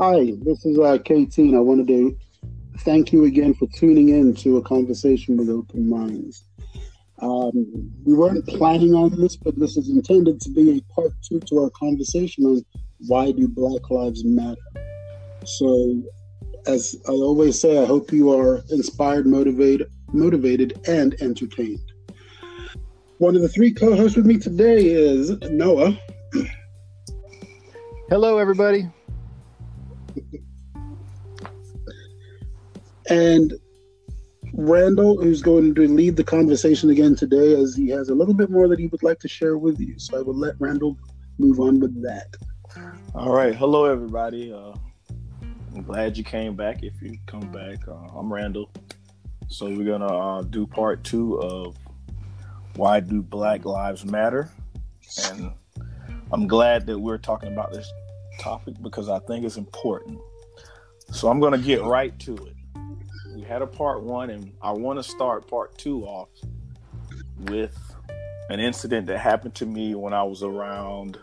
Hi, this is uh, KT, and I wanted to thank you again for tuning in to a conversation with open minds. Um, we weren't planning on this, but this is intended to be a part two to our conversation on why do Black Lives Matter. So, as I always say, I hope you are inspired, motivated, motivated, and entertained. One of the three co-hosts with me today is Noah. Hello, everybody. And Randall, who's going to lead the conversation again today, as he has a little bit more that he would like to share with you. So I will let Randall move on with that. All right. Hello, everybody. Uh, I'm glad you came back. If you come back, uh, I'm Randall. So we're gonna uh, do part two of why do Black Lives Matter, and I'm glad that we're talking about this topic because I think it's important. So I'm gonna get right to it had a part one, and I want to start part two off with an incident that happened to me when I was around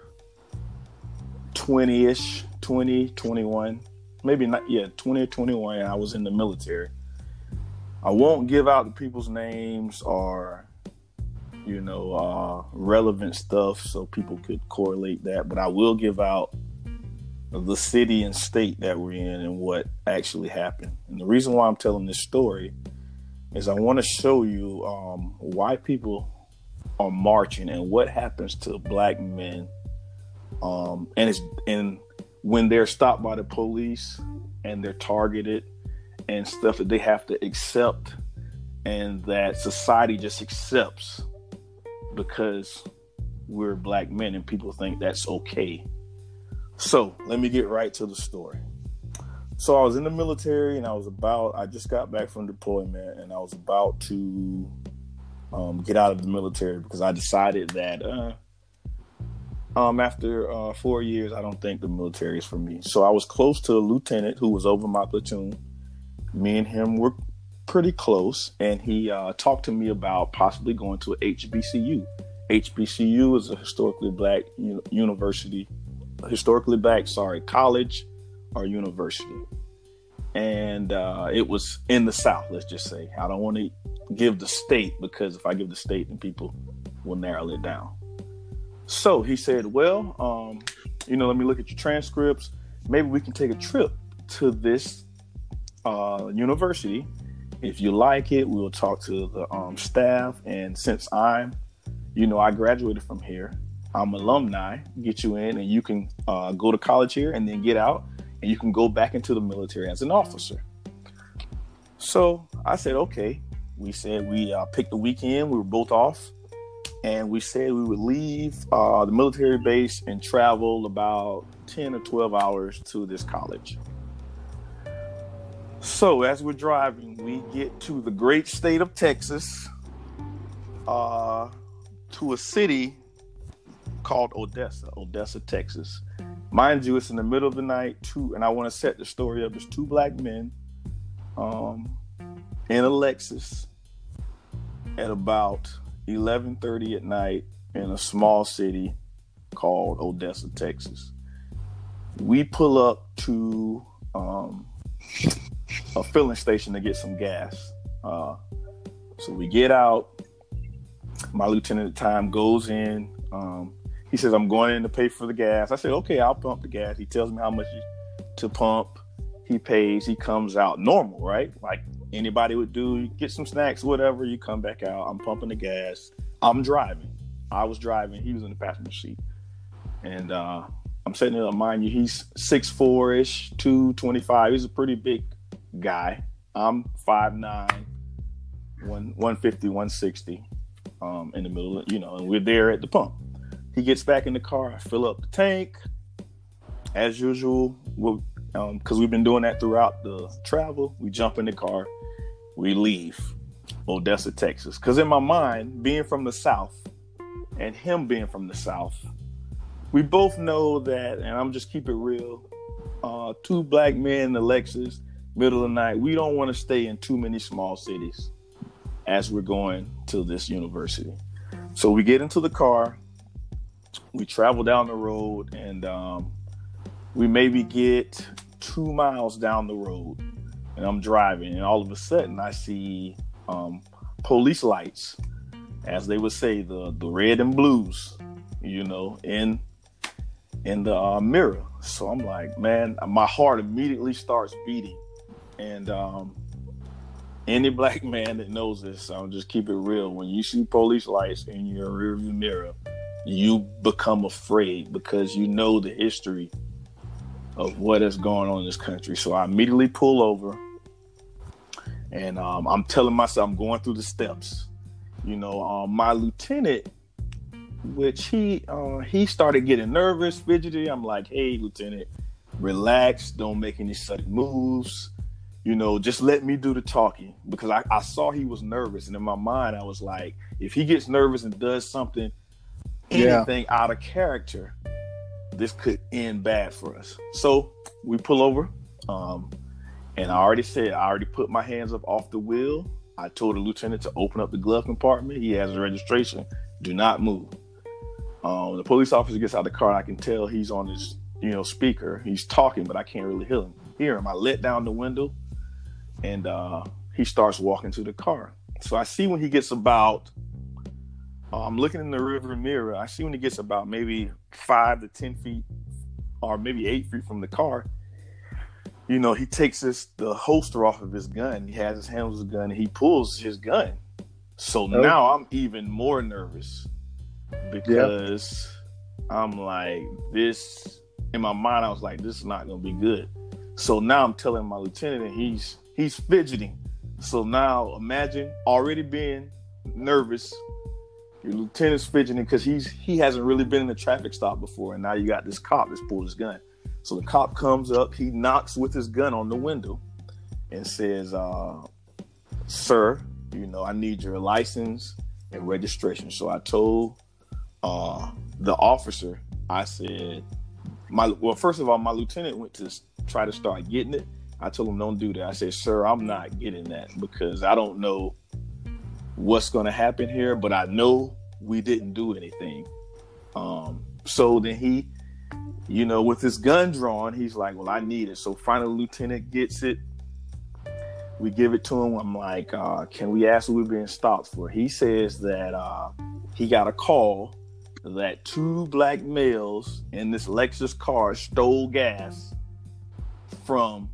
20 ish, 20, 21, maybe not, yeah, 20 or 21. I was in the military. I won't give out the people's names or, you know, uh, relevant stuff so people could correlate that, but I will give out the city and state that we're in and what actually happened. And the reason why I'm telling this story is I want to show you um, why people are marching and what happens to black men. Um, and it's and when they're stopped by the police and they're targeted and stuff that they have to accept and that society just accepts because we're black men and people think that's okay so let me get right to the story. So I was in the military and I was about, I just got back from deployment and I was about to um, get out of the military because I decided that uh, um, after uh, four years, I don't think the military is for me. So I was close to a lieutenant who was over my platoon. Me and him were pretty close, and he uh, talked to me about possibly going to a HBCU. HBCU is a historically black university historically back, sorry, college or university. And uh, it was in the South, let's just say. I don't want to give the state because if I give the state, then people will narrow it down. So he said, Well, um, you know, let me look at your transcripts. Maybe we can take a trip to this uh, university. If you like it, we'll talk to the um, staff. And since I'm, you know, I graduated from here, I'm alumni, get you in, and you can uh, go to college here and then get out, and you can go back into the military as an officer. So I said, okay. We said we uh, picked the weekend. We were both off, and we said we would leave uh, the military base and travel about ten or twelve hours to this college. So as we're driving, we get to the great state of Texas, uh, to a city called Odessa, Odessa, Texas. Mind you, it's in the middle of the night. Two, and I want to set the story up. There's two black men, um, in a Lexus, at about 11:30 at night in a small city called Odessa, Texas. We pull up to um, a filling station to get some gas. Uh, so we get out. My lieutenant at the time goes in. Um, he says, I'm going in to pay for the gas. I said, okay, I'll pump the gas. He tells me how much to pump. He pays. He comes out normal, right? Like anybody would do. You get some snacks, whatever. You come back out. I'm pumping the gas. I'm driving. I was driving. He was in the passenger seat. And uh, I'm sitting there, mind you, he's 6'4 ish, 225. He's a pretty big guy. I'm 5'9, 150, 160 um, in the middle, you know, and we're there at the pump. He gets back in the car. I fill up the tank as usual. We'll, um, because we've been doing that throughout the travel. We jump in the car, we leave Odessa, Texas. Because in my mind, being from the South and him being from the South, we both know that, and I'm just keep it real. Uh, two black men in the Lexus, middle of the night. We don't want to stay in too many small cities as we're going to this university. So we get into the car we travel down the road and um, we maybe get two miles down the road, and I'm driving, and all of a sudden I see um, police lights, as they would say, the the red and blues, you know, in in the uh, mirror. So I'm like, man, my heart immediately starts beating, and um, any black man that knows this, I'll just keep it real. When you see police lights in your rearview mirror, you become afraid because you know the history of what is going on in this country. So I immediately pull over, and um, I'm telling myself I'm going through the steps. You know, um, my lieutenant, which he uh, he started getting nervous, fidgety. I'm like, hey, lieutenant, relax, don't make any sudden moves you know, just let me do the talking because I, I saw he was nervous. And in my mind, I was like, if he gets nervous and does something, anything yeah. out of character, this could end bad for us. So we pull over. Um, and I already said, I already put my hands up off the wheel. I told the lieutenant to open up the glove compartment. He has a registration. Do not move. Um, the police officer gets out of the car. I can tell he's on his, you know, speaker. He's talking, but I can't really hear him. Hear him. I let down the window and uh, he starts walking to the car. So I see when he gets about, uh, I'm looking in the river mirror. I see when he gets about maybe five to ten feet, or maybe eight feet from the car. You know, he takes this the holster off of his gun. He has his hand with his gun. And he pulls his gun. So oh. now I'm even more nervous because I'm like this. In my mind, I was like, this is not going to be good. So now I'm telling my lieutenant, and he's he's fidgeting. So now imagine already being nervous. Your lieutenant's fidgeting because he's he hasn't really been in a traffic stop before, and now you got this cop that's pulled his gun. So the cop comes up, he knocks with his gun on the window, and says, uh, "Sir, you know I need your license and registration." So I told uh, the officer, I said, "My well, first of all, my lieutenant went to try to start getting it, I told him, don't do that. I said, sir, I'm not getting that because I don't know what's going to happen here, but I know we didn't do anything. Um, so then he, you know, with his gun drawn, he's like, well, I need it. So finally, lieutenant gets it. We give it to him. I'm like, uh, can we ask what we're being stopped for? He says that uh, he got a call that two black males in this Lexus car stole gas from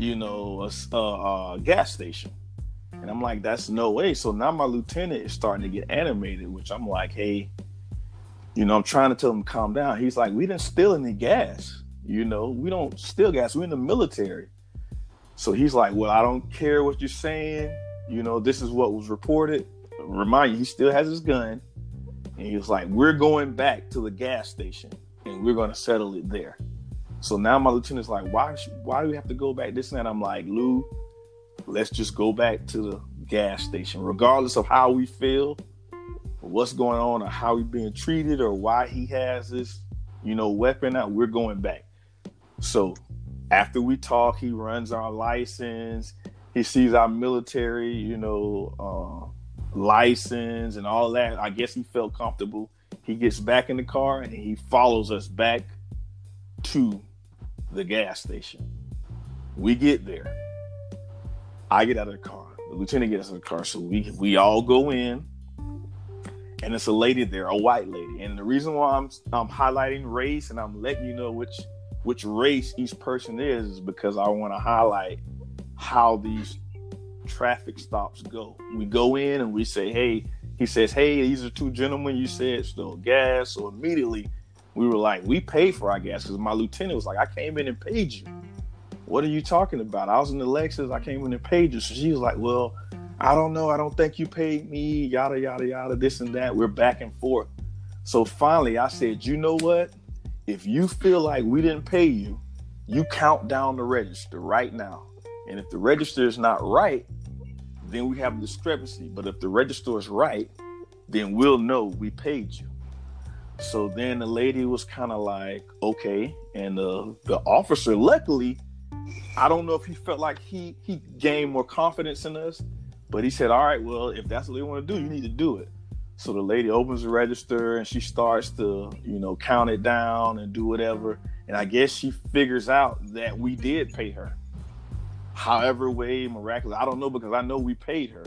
you know, a, a, a gas station. And I'm like, that's no way. So now my lieutenant is starting to get animated, which I'm like, hey, you know, I'm trying to tell him calm down. He's like, we didn't steal any gas. You know, we don't steal gas. We're in the military. So he's like, well, I don't care what you're saying. You know, this is what was reported. Remind you, he still has his gun. And he was like, we're going back to the gas station and we're going to settle it there. So now my lieutenant's like, why why do we have to go back this and that? I'm like, Lou, let's just go back to the gas station, regardless of how we feel, what's going on, or how we being treated, or why he has this, you know, weapon out. We're going back. So after we talk, he runs our license. He sees our military, you know, uh, license and all that. I guess he felt comfortable. He gets back in the car and he follows us back to the gas station. We get there. I get out of the car. The lieutenant gets out of the car. So we we all go in. And it's a lady there, a white lady. And the reason why I'm I'm highlighting race and I'm letting you know which which race each person is is because I want to highlight how these traffic stops go. We go in and we say, hey, he says, hey, these are two gentlemen. You said stole gas. So immediately we were like, we paid for our gas because my lieutenant was like, I came in and paid you. What are you talking about? I was in the Lexus, I came in the pages. So she was like, Well, I don't know. I don't think you paid me, yada, yada, yada, this and that. We're back and forth. So finally, I said, You know what? If you feel like we didn't pay you, you count down the register right now. And if the register is not right, then we have a discrepancy. But if the register is right, then we'll know we paid you. So then the lady was kind of like, okay. And the the officer, luckily, I don't know if he felt like he he gained more confidence in us, but he said, all right, well, if that's what they want to do, you need to do it. So the lady opens the register and she starts to, you know, count it down and do whatever. And I guess she figures out that we did pay her. However, way miraculous. I don't know because I know we paid her.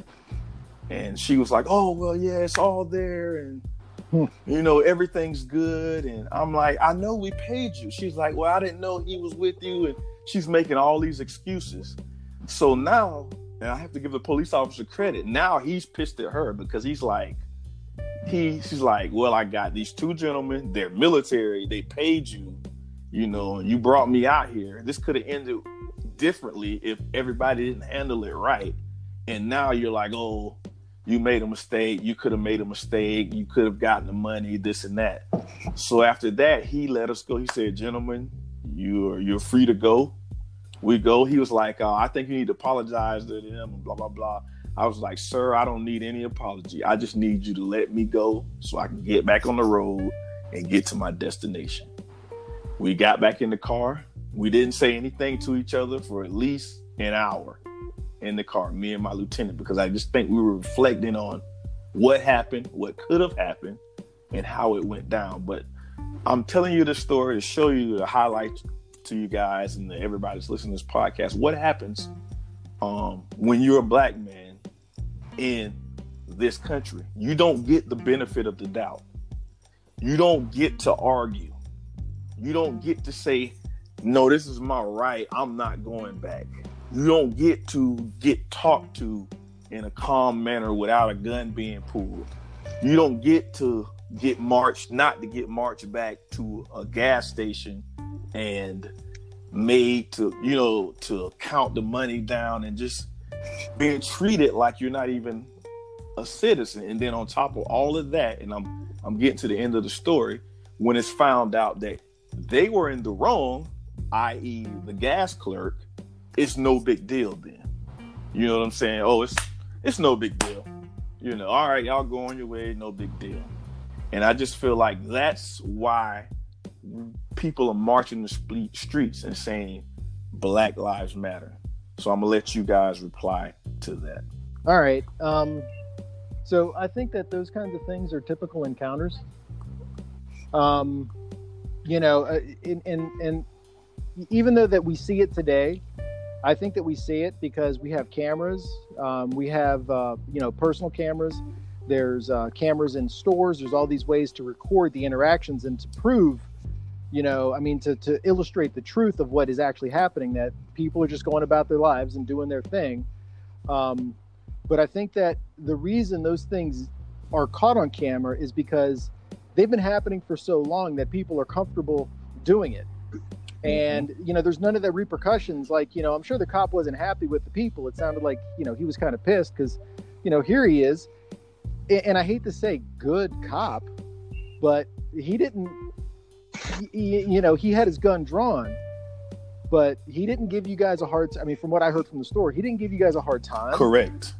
And she was like, Oh, well, yeah, it's all there. And, hmm. you know, everything's good. And I'm like, I know we paid you. She's like, Well, I didn't know he was with you. And she's making all these excuses. So now, and I have to give the police officer credit. Now he's pissed at her because he's like, he she's like, Well, I got these two gentlemen, they're military, they paid you, you know, you brought me out here. This could have ended differently if everybody didn't handle it right. And now you're like, oh, you made a mistake. You could have made a mistake. You could have gotten the money, this and that. So after that, he let us go. He said, gentlemen, you're you're free to go. We go. He was like, uh, I think you need to apologize to them blah blah blah. I was like, sir, I don't need any apology. I just need you to let me go so I can get back on the road and get to my destination. We got back in the car. We didn't say anything to each other for at least an hour in the car, me and my lieutenant, because I just think we were reflecting on what happened, what could have happened, and how it went down. But I'm telling you this story to show you the highlights to you guys and everybody's listening to this podcast. What happens um, when you're a black man in this country? You don't get the benefit of the doubt. You don't get to argue you don't get to say, no, this is my right. I'm not going back. You don't get to get talked to in a calm manner without a gun being pulled. You don't get to get marched, not to get marched back to a gas station and made to, you know, to count the money down and just being treated like you're not even a citizen. And then on top of all of that, and I'm I'm getting to the end of the story, when it's found out that they were in the wrong, i.e., the gas clerk, it's no big deal then. You know what I'm saying? Oh, it's it's no big deal. You know, all right, y'all go on your way, no big deal. And I just feel like that's why people are marching the streets and saying Black Lives Matter. So I'm gonna let you guys reply to that. All right. Um, so I think that those kinds of things are typical encounters. Um, you know, uh, and, and and even though that we see it today, I think that we see it because we have cameras. Um, we have uh, you know personal cameras. There's uh, cameras in stores. There's all these ways to record the interactions and to prove, you know, I mean, to to illustrate the truth of what is actually happening. That people are just going about their lives and doing their thing. Um, but I think that the reason those things are caught on camera is because they've been happening for so long that people are comfortable doing it mm-hmm. and you know there's none of the repercussions like you know i'm sure the cop wasn't happy with the people it sounded like you know he was kind of pissed because you know here he is and i hate to say good cop but he didn't he, you know he had his gun drawn but he didn't give you guys a hard t- i mean from what i heard from the store he didn't give you guys a hard time. Correct.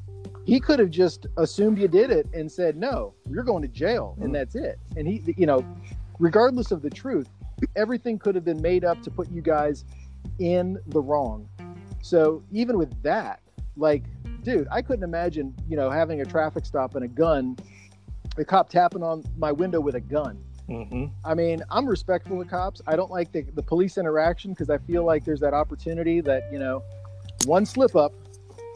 He could have just assumed you did it and said no you're going to jail and mm. that's it. And he you know regardless of the truth everything could have been made up to put you guys in the wrong. So even with that like dude i couldn't imagine you know having a traffic stop and a gun a cop tapping on my window with a gun mm-hmm. i mean i'm respectful of cops i don't like the, the police interaction because i feel like there's that opportunity that you know one slip up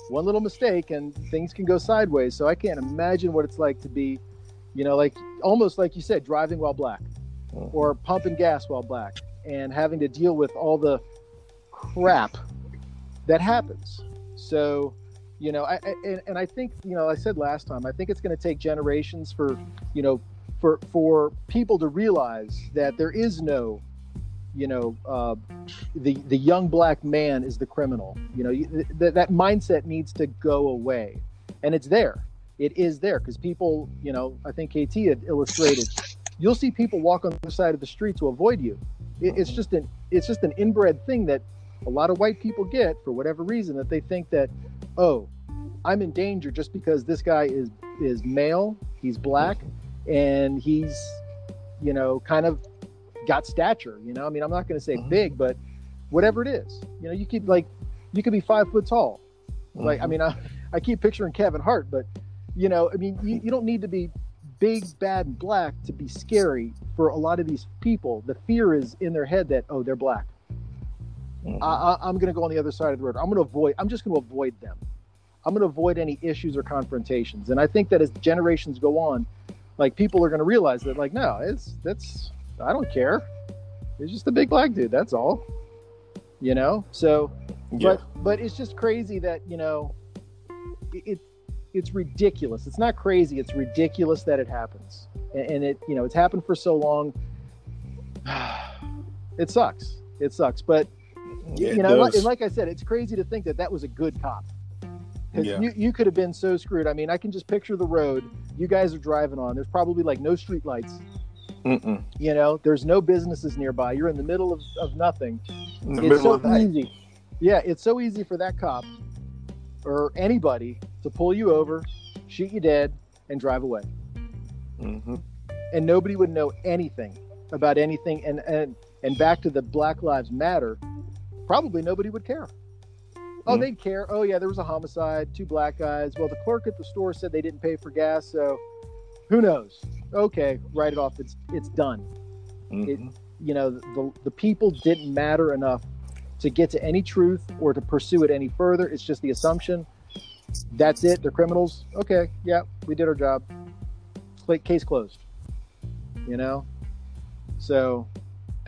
one little mistake and things can go sideways. So I can't imagine what it's like to be, you know, like almost like you said, driving while black mm-hmm. or pumping gas while black and having to deal with all the crap that happens. So, you know, I, I and, and I think, you know, I said last time, I think it's going to take generations for, you know, for for people to realize that there is no you know, uh, the the young black man is the criminal. You know, th- that mindset needs to go away, and it's there. It is there because people, you know, I think KT had illustrated. You'll see people walk on the side of the street to avoid you. It, it's just an it's just an inbred thing that a lot of white people get for whatever reason that they think that, oh, I'm in danger just because this guy is is male, he's black, and he's, you know, kind of got stature. You know, I mean, I'm not going to say mm-hmm. big, but whatever it is, you know, you could like, you could be five foot tall. Mm-hmm. Like, I mm-hmm. mean, I, I keep picturing Kevin Hart, but you know, I mean, you, you don't need to be big, bad, and black to be scary for a lot of these people. The fear is in their head that oh, they're black. Mhm. I, I, I'm going to go on the other side of the road. I'm going to avoid. I'm just going to avoid them. I'm going to avoid any issues or confrontations. And I think that as generations go on, like people are going to realize that like no, it's that's I don't care. It's just a big black dude. That's all. You know. So, yeah. but but it's just crazy that you know, it, it it's ridiculous. It's not crazy. It's ridiculous that it happens, and, and it you know it's happened for so long. it sucks. It sucks. But Yeah, you know, like, and like I said, it's crazy to think that that was a good cop. Because Yeah. you, you could have been so screwed. I mean, I can just picture the road you guys are driving on. There's probably like no street lights. Mm-mm. You know, there's no businesses nearby. You're in the middle of, of nothing. it's so the night. easy. Yeah, it's so easy for that cop or anybody to pull you over, shoot you dead, and drive away. Mm-hmm. And nobody would know anything about anything. And and and back to the Black Lives Matter, probably nobody would care. Oh, Mhm. they'd care. Oh yeah, there was a homicide, two black guys. Well, the clerk at the store said they didn't pay for gas, so who knows? Okay, write it off. It's it's done. hmm you know the the people didn't matter enough to get to any truth or to pursue it any further it's just the assumption that's it they're criminals okay yeah we did our job Cl- case closed you know so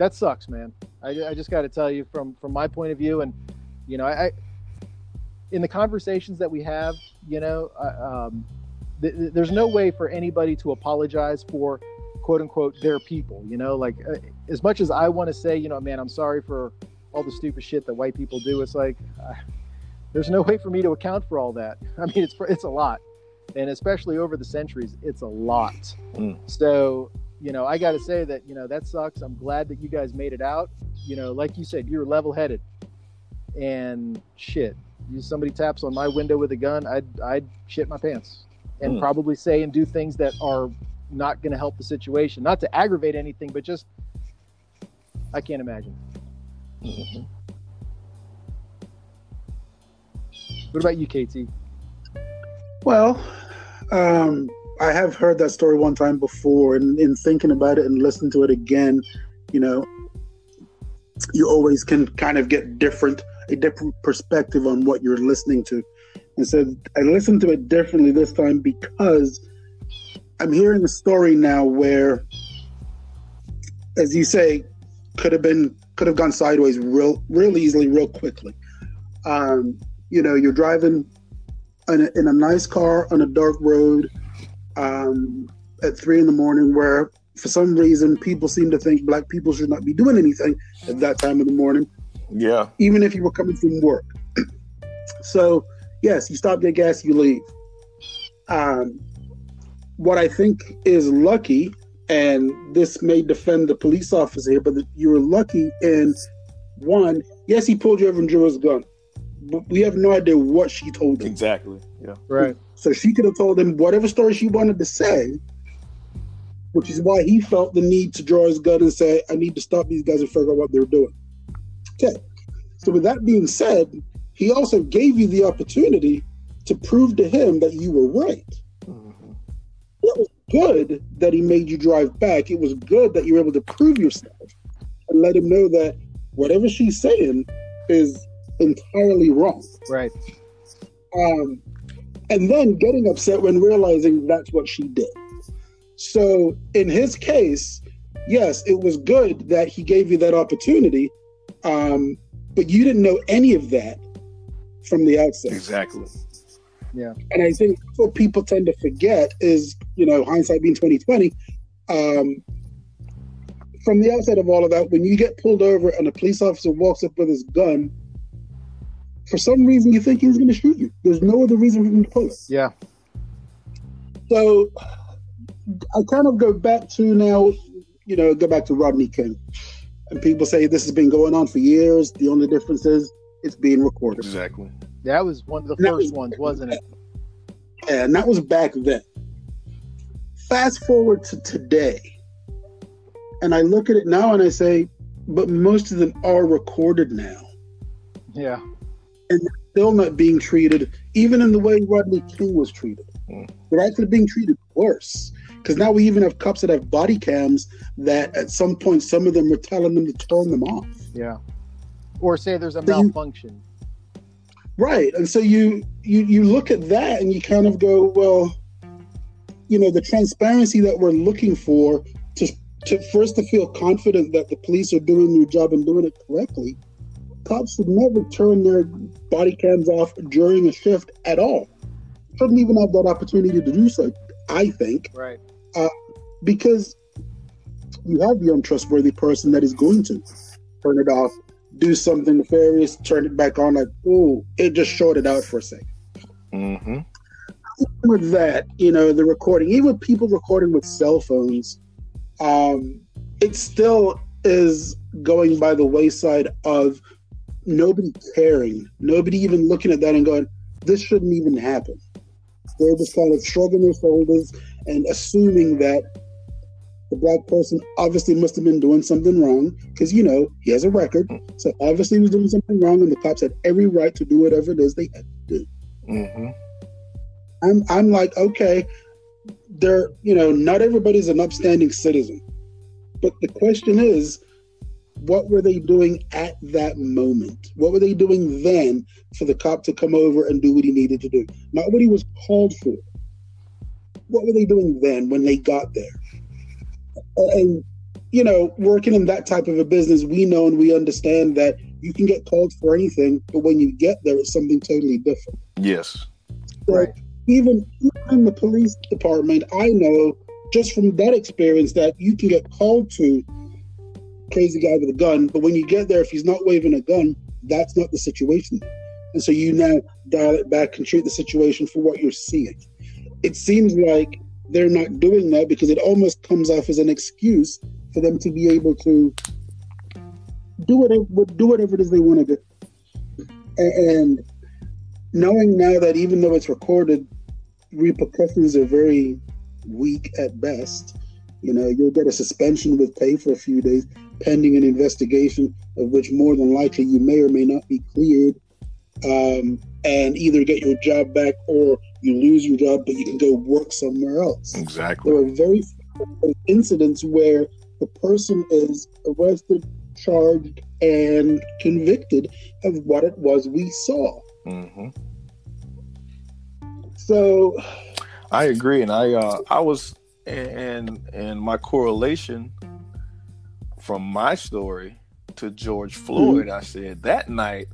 that sucks man. I, I just got to tell you from from my point of view and you know i, I in the conversations that we have you know I, um, th- th- there's no way for anybody to apologize for quote unquote their people you know? Like uh, as much as i want to say you know man i'm sorry for all the stupid shit that white people do it's like uh, there's no way for me to account for all that. I mean it's it's a lot. And especially over the centuries it's a lot. Mm. so you know i got to say that you know that sucks. I'm glad that you guys made it out. You know like you said you're level-headed. And shit you somebody taps on my window with a gun i'd i'd shit my pants and Mm. probably say and do things that are not going to help the situation. Not to aggravate anything but just i can't imagine. Mhm. what about you kt Well, um, I have heard that story one time before, and in thinking about it and listening to it again, you know, you always can kind of get different a different perspective on what you're listening to. And so I listened to it differently this time because I'm hearing a story now where, as you say, could have been could have gone sideways real real easily, real quickly. Um, you know, you're driving in a, in a nice car on a dark road um, at three in the morning, where for some reason people seem to think black people should not be doing anything at that time of the morning, Yeah. even if you were coming from work. so, yes, you stop, get gas, you leave. Um, what I think is lucky, and this may defend the police officer here, but you were lucky in one, yes, he pulled you over and drew his gun. But we have no idea what she told him. Exactly. Yeah. right So she could have told him whatever story she wanted to say, which is why he felt the need to draw his gun and say, I need to stop these guys and figure out what they're doing. Okay. So, with that being said, he also gave you the opportunity to prove to him that you were right. Mhm. It was good that he made you drive back. It was good that you were able to prove yourself and let him know that whatever she's saying is entirely wrong. right um, and then getting upset when realizing that's what she did. So in his case, yes, it was good that he gave you that opportunity, um, but you didn't know any of that from the outset. Exactly. Yeah. And I think what people tend to forget is, you know, hindsight being twenty twenty. Um, from the outset of all of that, when you get pulled over and a police officer walks up with his gun, for some reason you think he's going to shoot you. There's no other reason for him to pull it. yeah So I kind of go back to now, you know, go back to Rodney King. And people say this has been going on for years. The only difference is it's being recorded. Exactly. that was one of the That first was- ones wasn't it Yeah, And that was back then. Fast forward to today. And I look at it now and I say, but most of them are recorded now. yeah And still not being treated, even in the way Rodney King was treated. Mm. They're actually being treated worse. Because now we even have cops that have body cams that at some point some of them are telling them to turn them off. Yeah. Or say there's a you- malfunction. Right. And so you you you look at that and you kind of go, well, you know, the transparency that we're looking for to to first to feel confident that the police are doing their job and doing it correctly. Cops should never turn their body cams off during a shift at all. Shouldn't even have that opportunity to do so, I think, Right. because you have the untrustworthy person that is going to turn it off, do something nefarious, turn it back on, like, oh, it just shorted out for a second. Mm-hmm. with that, you know, the recording, even with people recording with cell phones, um, it still is going by the wayside of nobody caring, nobody even looking at that and going, this shouldn't even happen. They're just kind of shrugging their shoulders and assuming that the black person obviously must have been doing something wrong because, you know, he has a record. So obviously he was doing something wrong, and the cops had every right to do whatever it is they had to do. Mm-hmm. I'm I'm like, okay, there, you know, not everybody's an upstanding citizen. But the question is, what were they doing at that moment? What were they doing then for the cop to come over and do what he needed to do? Not what he was called for. What were they doing then when they got there? And you know, working in that type of a business, we know and we understand that you can get called for anything, but when you get there, it's something totally different. Yes. So Right. even in the police department, I know just from that experience that you can get called to crazy guy with a gun, but when you get there, if he's not waving a gun, that's not the situation. And so you now dial it back and treat the situation for what you're seeing. It seems like they're not doing that because it almost comes off as an excuse for them to be able to do whatever do whatever it is they want to do. And knowing now that even though it's recorded, repercussions are very weak at best. You know, you'll get a suspension with pay for a few days, pending an investigation of which more than likely you may or may not be cleared, um, and either get your job back or you lose your job, but you can go work somewhere else. Exactly. There are very few incidents where the person is arrested, charged, and convicted of what it was we saw. Mm-hmm. So, I agree, and I uh, I was and and my correlation from my story to George Floyd, hmm. I said that night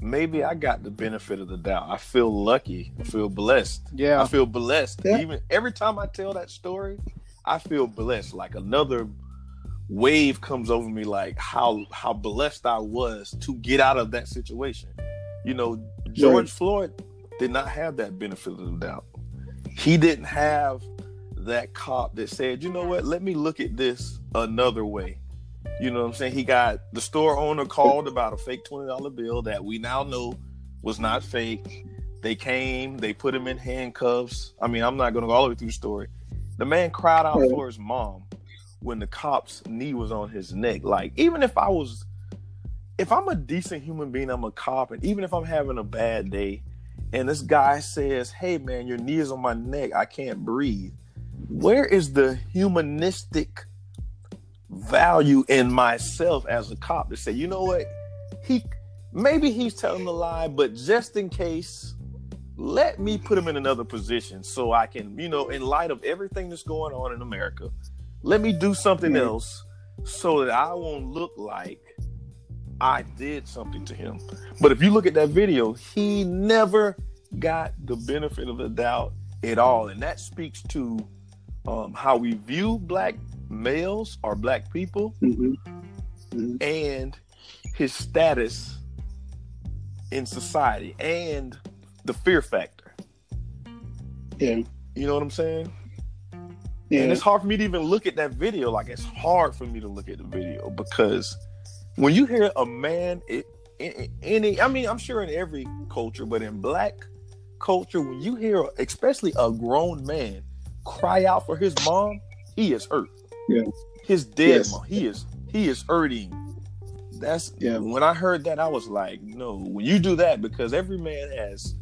maybe I got the benefit of the doubt. I feel lucky. I feel blessed. Yeah. I feel blessed. Yeah. Even every time I tell that story, I feel blessed. Like another wave comes over me, like how how blessed I was to get out of that situation. You know, George Right. Floyd did not have that benefit of the doubt. He didn't have that cop that said, you know what, let me look at this another way. You know what I'm saying? He got the store owner called about a fake $20 bill that we now know was not fake. They came, they put him in handcuffs. I mean, I'm not going to go all the way through the story. The man cried out for his mom when the cop's knee was on his neck. Like, even if I was, if I'm a decent human being, I'm a cop, and even if I'm having a bad day, and this guy says, Hey, man, your knee is on my neck, I can't breathe. Where is the humanistic value in myself as a cop to say, you know what? He maybe he's telling a lie, but just in case, let me put him in another position so I can, you know, in light of everything that's going on in America, let me do something else so that I won't look like I did something to him. But if you look at that video, he never got the benefit of the doubt at all. And that speaks to um, how we view black males or black people mhm. Mhm. and his status in society and the fear factor. yeah, You know what I'm saying? yeah, And it's hard for me to even look at that video. Like it's hard for me to look at the video because when you hear a man, it, in any, I mean, I'm sure in every culture, but in black culture, when you hear, especially a grown man, cry out for his mom, he is hurt. Yeah. His dead Yes. mom, he is he is hurting. That's Yeah. when I heard that, I was like, no, when you do that, because every man has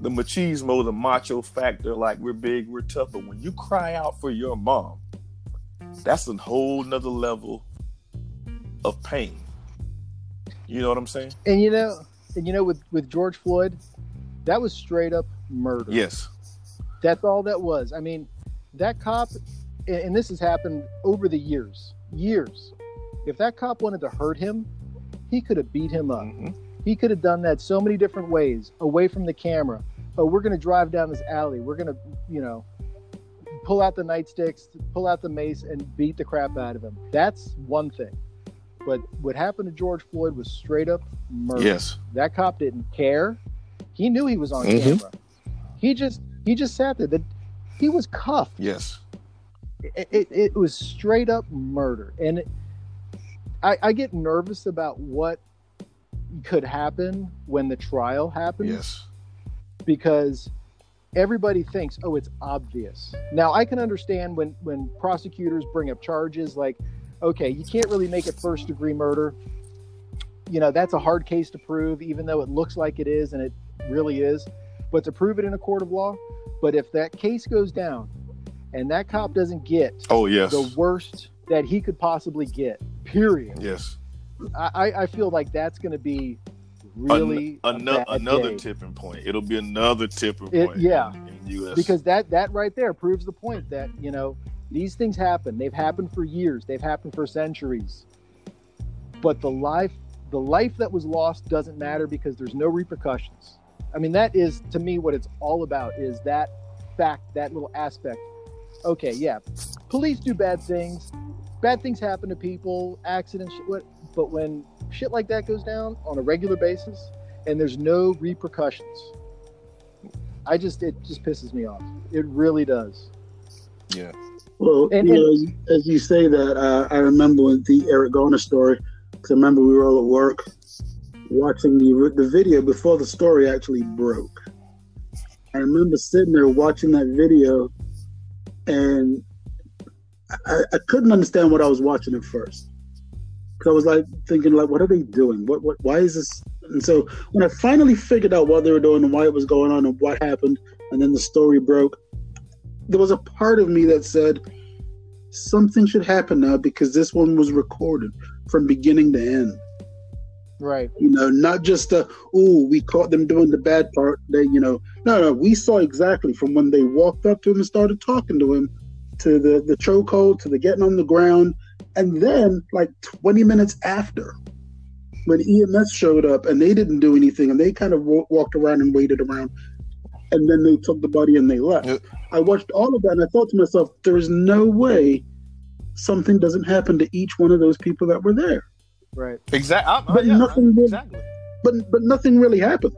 the machismo, the macho factor, like we're big, we're tough. But when you cry out for your mom, that's a whole nother level of pain. You know what I'm saying? And you know, and you know, with with George Floyd, that was straight up murder. Yes. That's all that was. I mean, that cop, and this has happened over the years, years. If that cop wanted to hurt him, he could have beat him up. Mhm. He could have done that so many different ways, away from the camera. Oh, we're going to drive down this alley. We're going to, you know, pull out the nightsticks, pull out the mace, and beat the crap out of him. That's one thing. But what happened to George Floyd was straight up murder. Yes. That cop didn't care. He knew he was on Mhm. camera. He just he just sat there. That he was cuffed. Yes. It, it, it was straight up murder, and it, I, I get nervous about what could happen when the trial happens Yes. because everybody thinks, oh, it's obvious. Now I can understand when when prosecutors bring up charges like, okay, you can't really make it first degree murder. You know, that's a hard case to prove, even though it looks like it is and it really is. But to prove it in a court of law, but if that case goes down and that cop doesn't get Oh yes. the worst that he could possibly get, period. yes. I, I- feel like that's going to be really a another day. tipping point. It'll be another tipping It- point. yeah. In, in U.S. because that that right there proves the point that you know these things happen. They've happened for years. They've happened for centuries. But the life the life that was lost doesn't matter because there's no repercussions. I mean that is to me what it's all about is that fact that little aspect. Okay, yeah. Police do bad things. Bad things happen to people, accidents, what but when shit like that goes down on a regular basis and there's no repercussions. I just it just pisses me off. It really does. yeah. Well, And- you and- know, as you- as you say that, uh, I remember the Eric Garner story. Because I remember we were all at work watching the the video before the story actually broke. I remember sitting there watching that video, and I, I couldn't understand what I was watching at first. Because I was like thinking, like, what are they doing? What, what, why is this? And so when I finally figured out what they were doing and why it was going on and what happened, and then the story broke, there was a part of me that said something should happen now because this one was recorded from beginning to end. Right. You know, not just a oh, we caught them doing the bad part. They, you know, no, no, we saw exactly from when they walked up to him and started talking to him, to the the chokehold, to the getting on the ground, and then like 20 minutes after, when EMS showed up and they didn't do anything and they kind of wa- walked around and waited around, and then they took the body and they left. Yep. I watched all of that and I thought to myself, there is no way something doesn't happen to each one of those people that were there. Right. Exactly. Uh, uh, but nothing did- exactly. but but nothing really happened,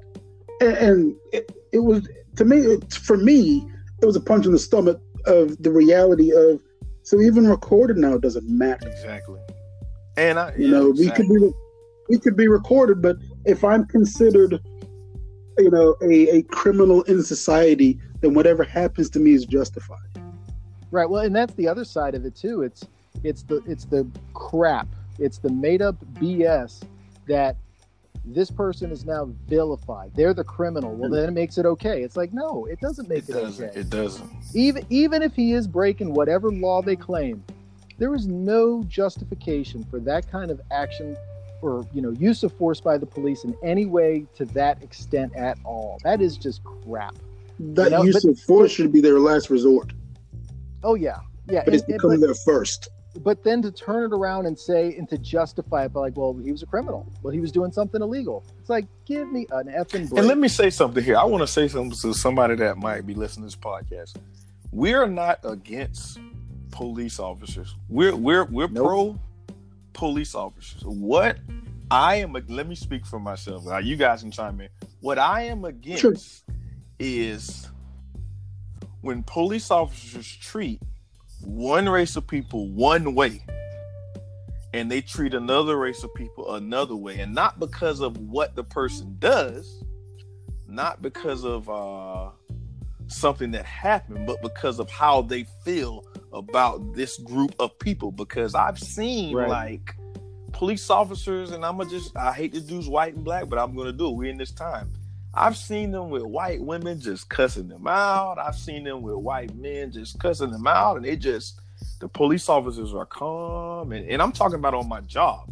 and, and it, it was to me it, for me it was a punch in the stomach of the reality of so even recorded now doesn't matter. Exactly. And I, You yeah, know, we could be we could be recorded, but if I'm considered, you know, a, a criminal in society, then whatever happens to me is justified. Right. Well, and that's the other side of it too. It's it's the it's the crap. It's the made up BS that this person is now vilified. They're the criminal. Well, then it makes it okay. It's like no, it doesn't make It it, doesn't. okay. It doesn't. even even if he is breaking whatever law they claim, there is no justification for that kind of action or you know use of force by the police in any way to that extent at all. That is just crap. That You know, use but- of force should be their last resort, Oh yeah, yeah. but it's and- and- become but- their first. But then to turn it around and say and to justify it by like, well, he was a criminal. Well, he was doing something illegal. It's like, give me an effing break. And let me say something here. I want to say something to somebody that might be listening to this podcast. We're not against police officers. We're we're we're Nope. pro police officers. What I am let me speak for myself. You guys can chime in. What I am against Sure. is when police officers treat one race of people one way and they treat another race of people another way. And not because of what the person does not because of uh something that happened but because of how they feel about this group of people. Because i've seen Right. like police officers and i'm gonna just i hate to use white and black but i'm gonna do it. We're in this time I've seen them with white women just cussing them out. I've seen them with white men just cussing them out, and they just the police officers are calm, and, and I'm talking about on my job.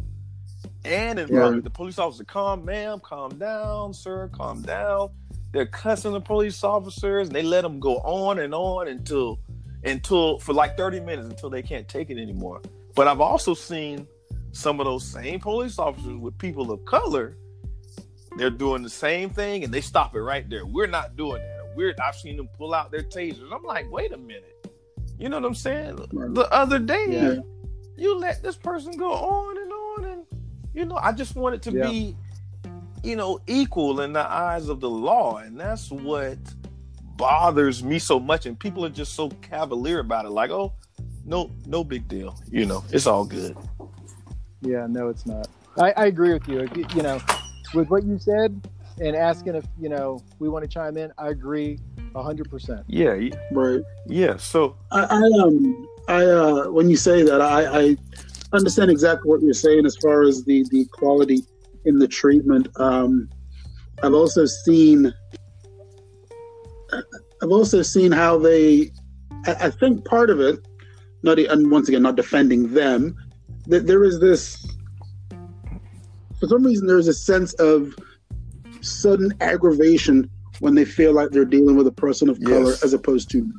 And in Yeah. the police officer, calm, ma'am, calm down, sir, calm down. They're cussing the police officers, and they let them go on and on until, until for like 30 minutes until they can't take it anymore. But I've also seen some of those same police officers with people of color. They're doing the same thing, and they stop it right there. We're not doing that. We're. I've seen them pull out their tasers. I'm like, wait a minute. You know what I'm saying? The other day, Yeah. you let this person go on and on and you know i just want it to Yeah. be you know equal in the eyes of the law and that's what bothers me so much and people are just so cavalier about it like oh no no big deal you know it's all good Yeah, no, it's not. I, I agree with you. You know, with what you said and asking if you know we want to chime in, I agree hundred percent. yeah Right. yeah so I, I um I uh when you say that I, I understand exactly what you're saying as far as the the quality in the treatment. Um, I've also seen I've also seen how they I, I think part of it not e- and once again not defending them that there is this for some reason there is a sense of sudden aggravation when they feel like they're dealing with a person of color Yes. as opposed to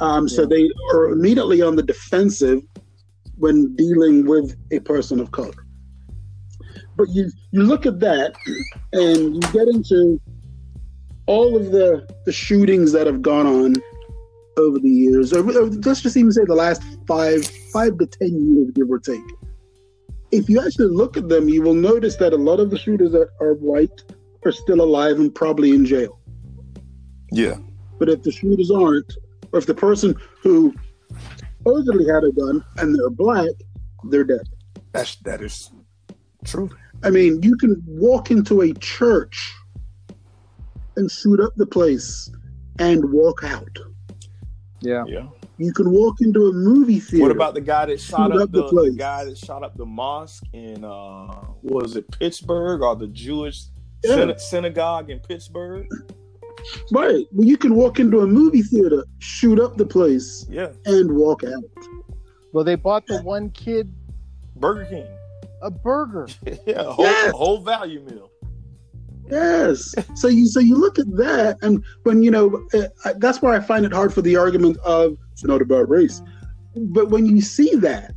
um, so they are immediately on the defensive when dealing with a person of color. But you you look at that and you get into all of the the shootings that have gone on over the years, or, or let's just even say the last five five to ten years, give or take. If you actually look at them, you will notice that a lot of the shooters that are white are still alive and probably in jail. yeah But if the shooters aren't, or if the person who supposedly had a gun and they're black, they're dead. that's that is true I mean, you can walk into a church and shoot up the place and walk out. Yeah. yeah You can walk into a movie theater. what about the guy that shot up up the the, the guy that shot up the mosque in uh was it pittsburgh or the jewish Yeah. syna- synagogue in pittsburgh right? Well, you can walk into a movie theater, shoot up the place, yeah and walk out. Well, they bought the one kid burger king a burger. yeah, a whole, Yes. a whole value meal. Yes. So you so you look at that, and when you know uh, I- that's where I find it hard for the argument of it's not about race. But when you see that,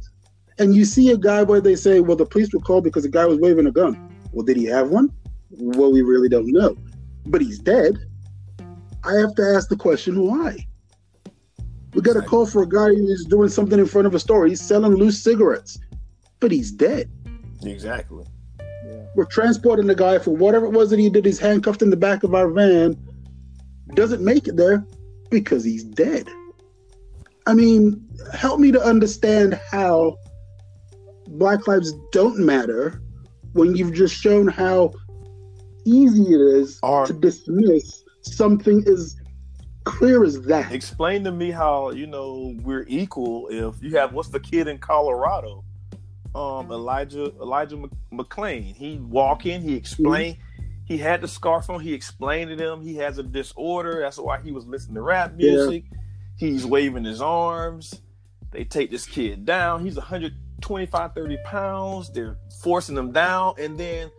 and you see a guy where they say, "Well, the police were called because the guy was waving a gun." Well, did he have one? Well, we really don't know. But he's dead. I have to ask the question, why? We got a call for a guy who's doing something in front of a store. He's selling loose cigarettes, but he's dead. Exactly. We're transporting the guy for whatever it was that he did. He's handcuffed in the back of our van. Doesn't make it there because he's dead. I mean, help me to understand how Black lives don't matter when you've just shown how easy it is to dismiss something as clear as that. Explain to me how you know we're equal if you have what's the kid in Colorado, um, Elijah Elijah Mc- McClain. He walk in, he explained. He had the scarf on. He explained to them he has a disorder. That's why he was listening to rap Yeah. music. He's waving his arms. They take this kid down. He's 125, 30 pounds. They're forcing him down. And then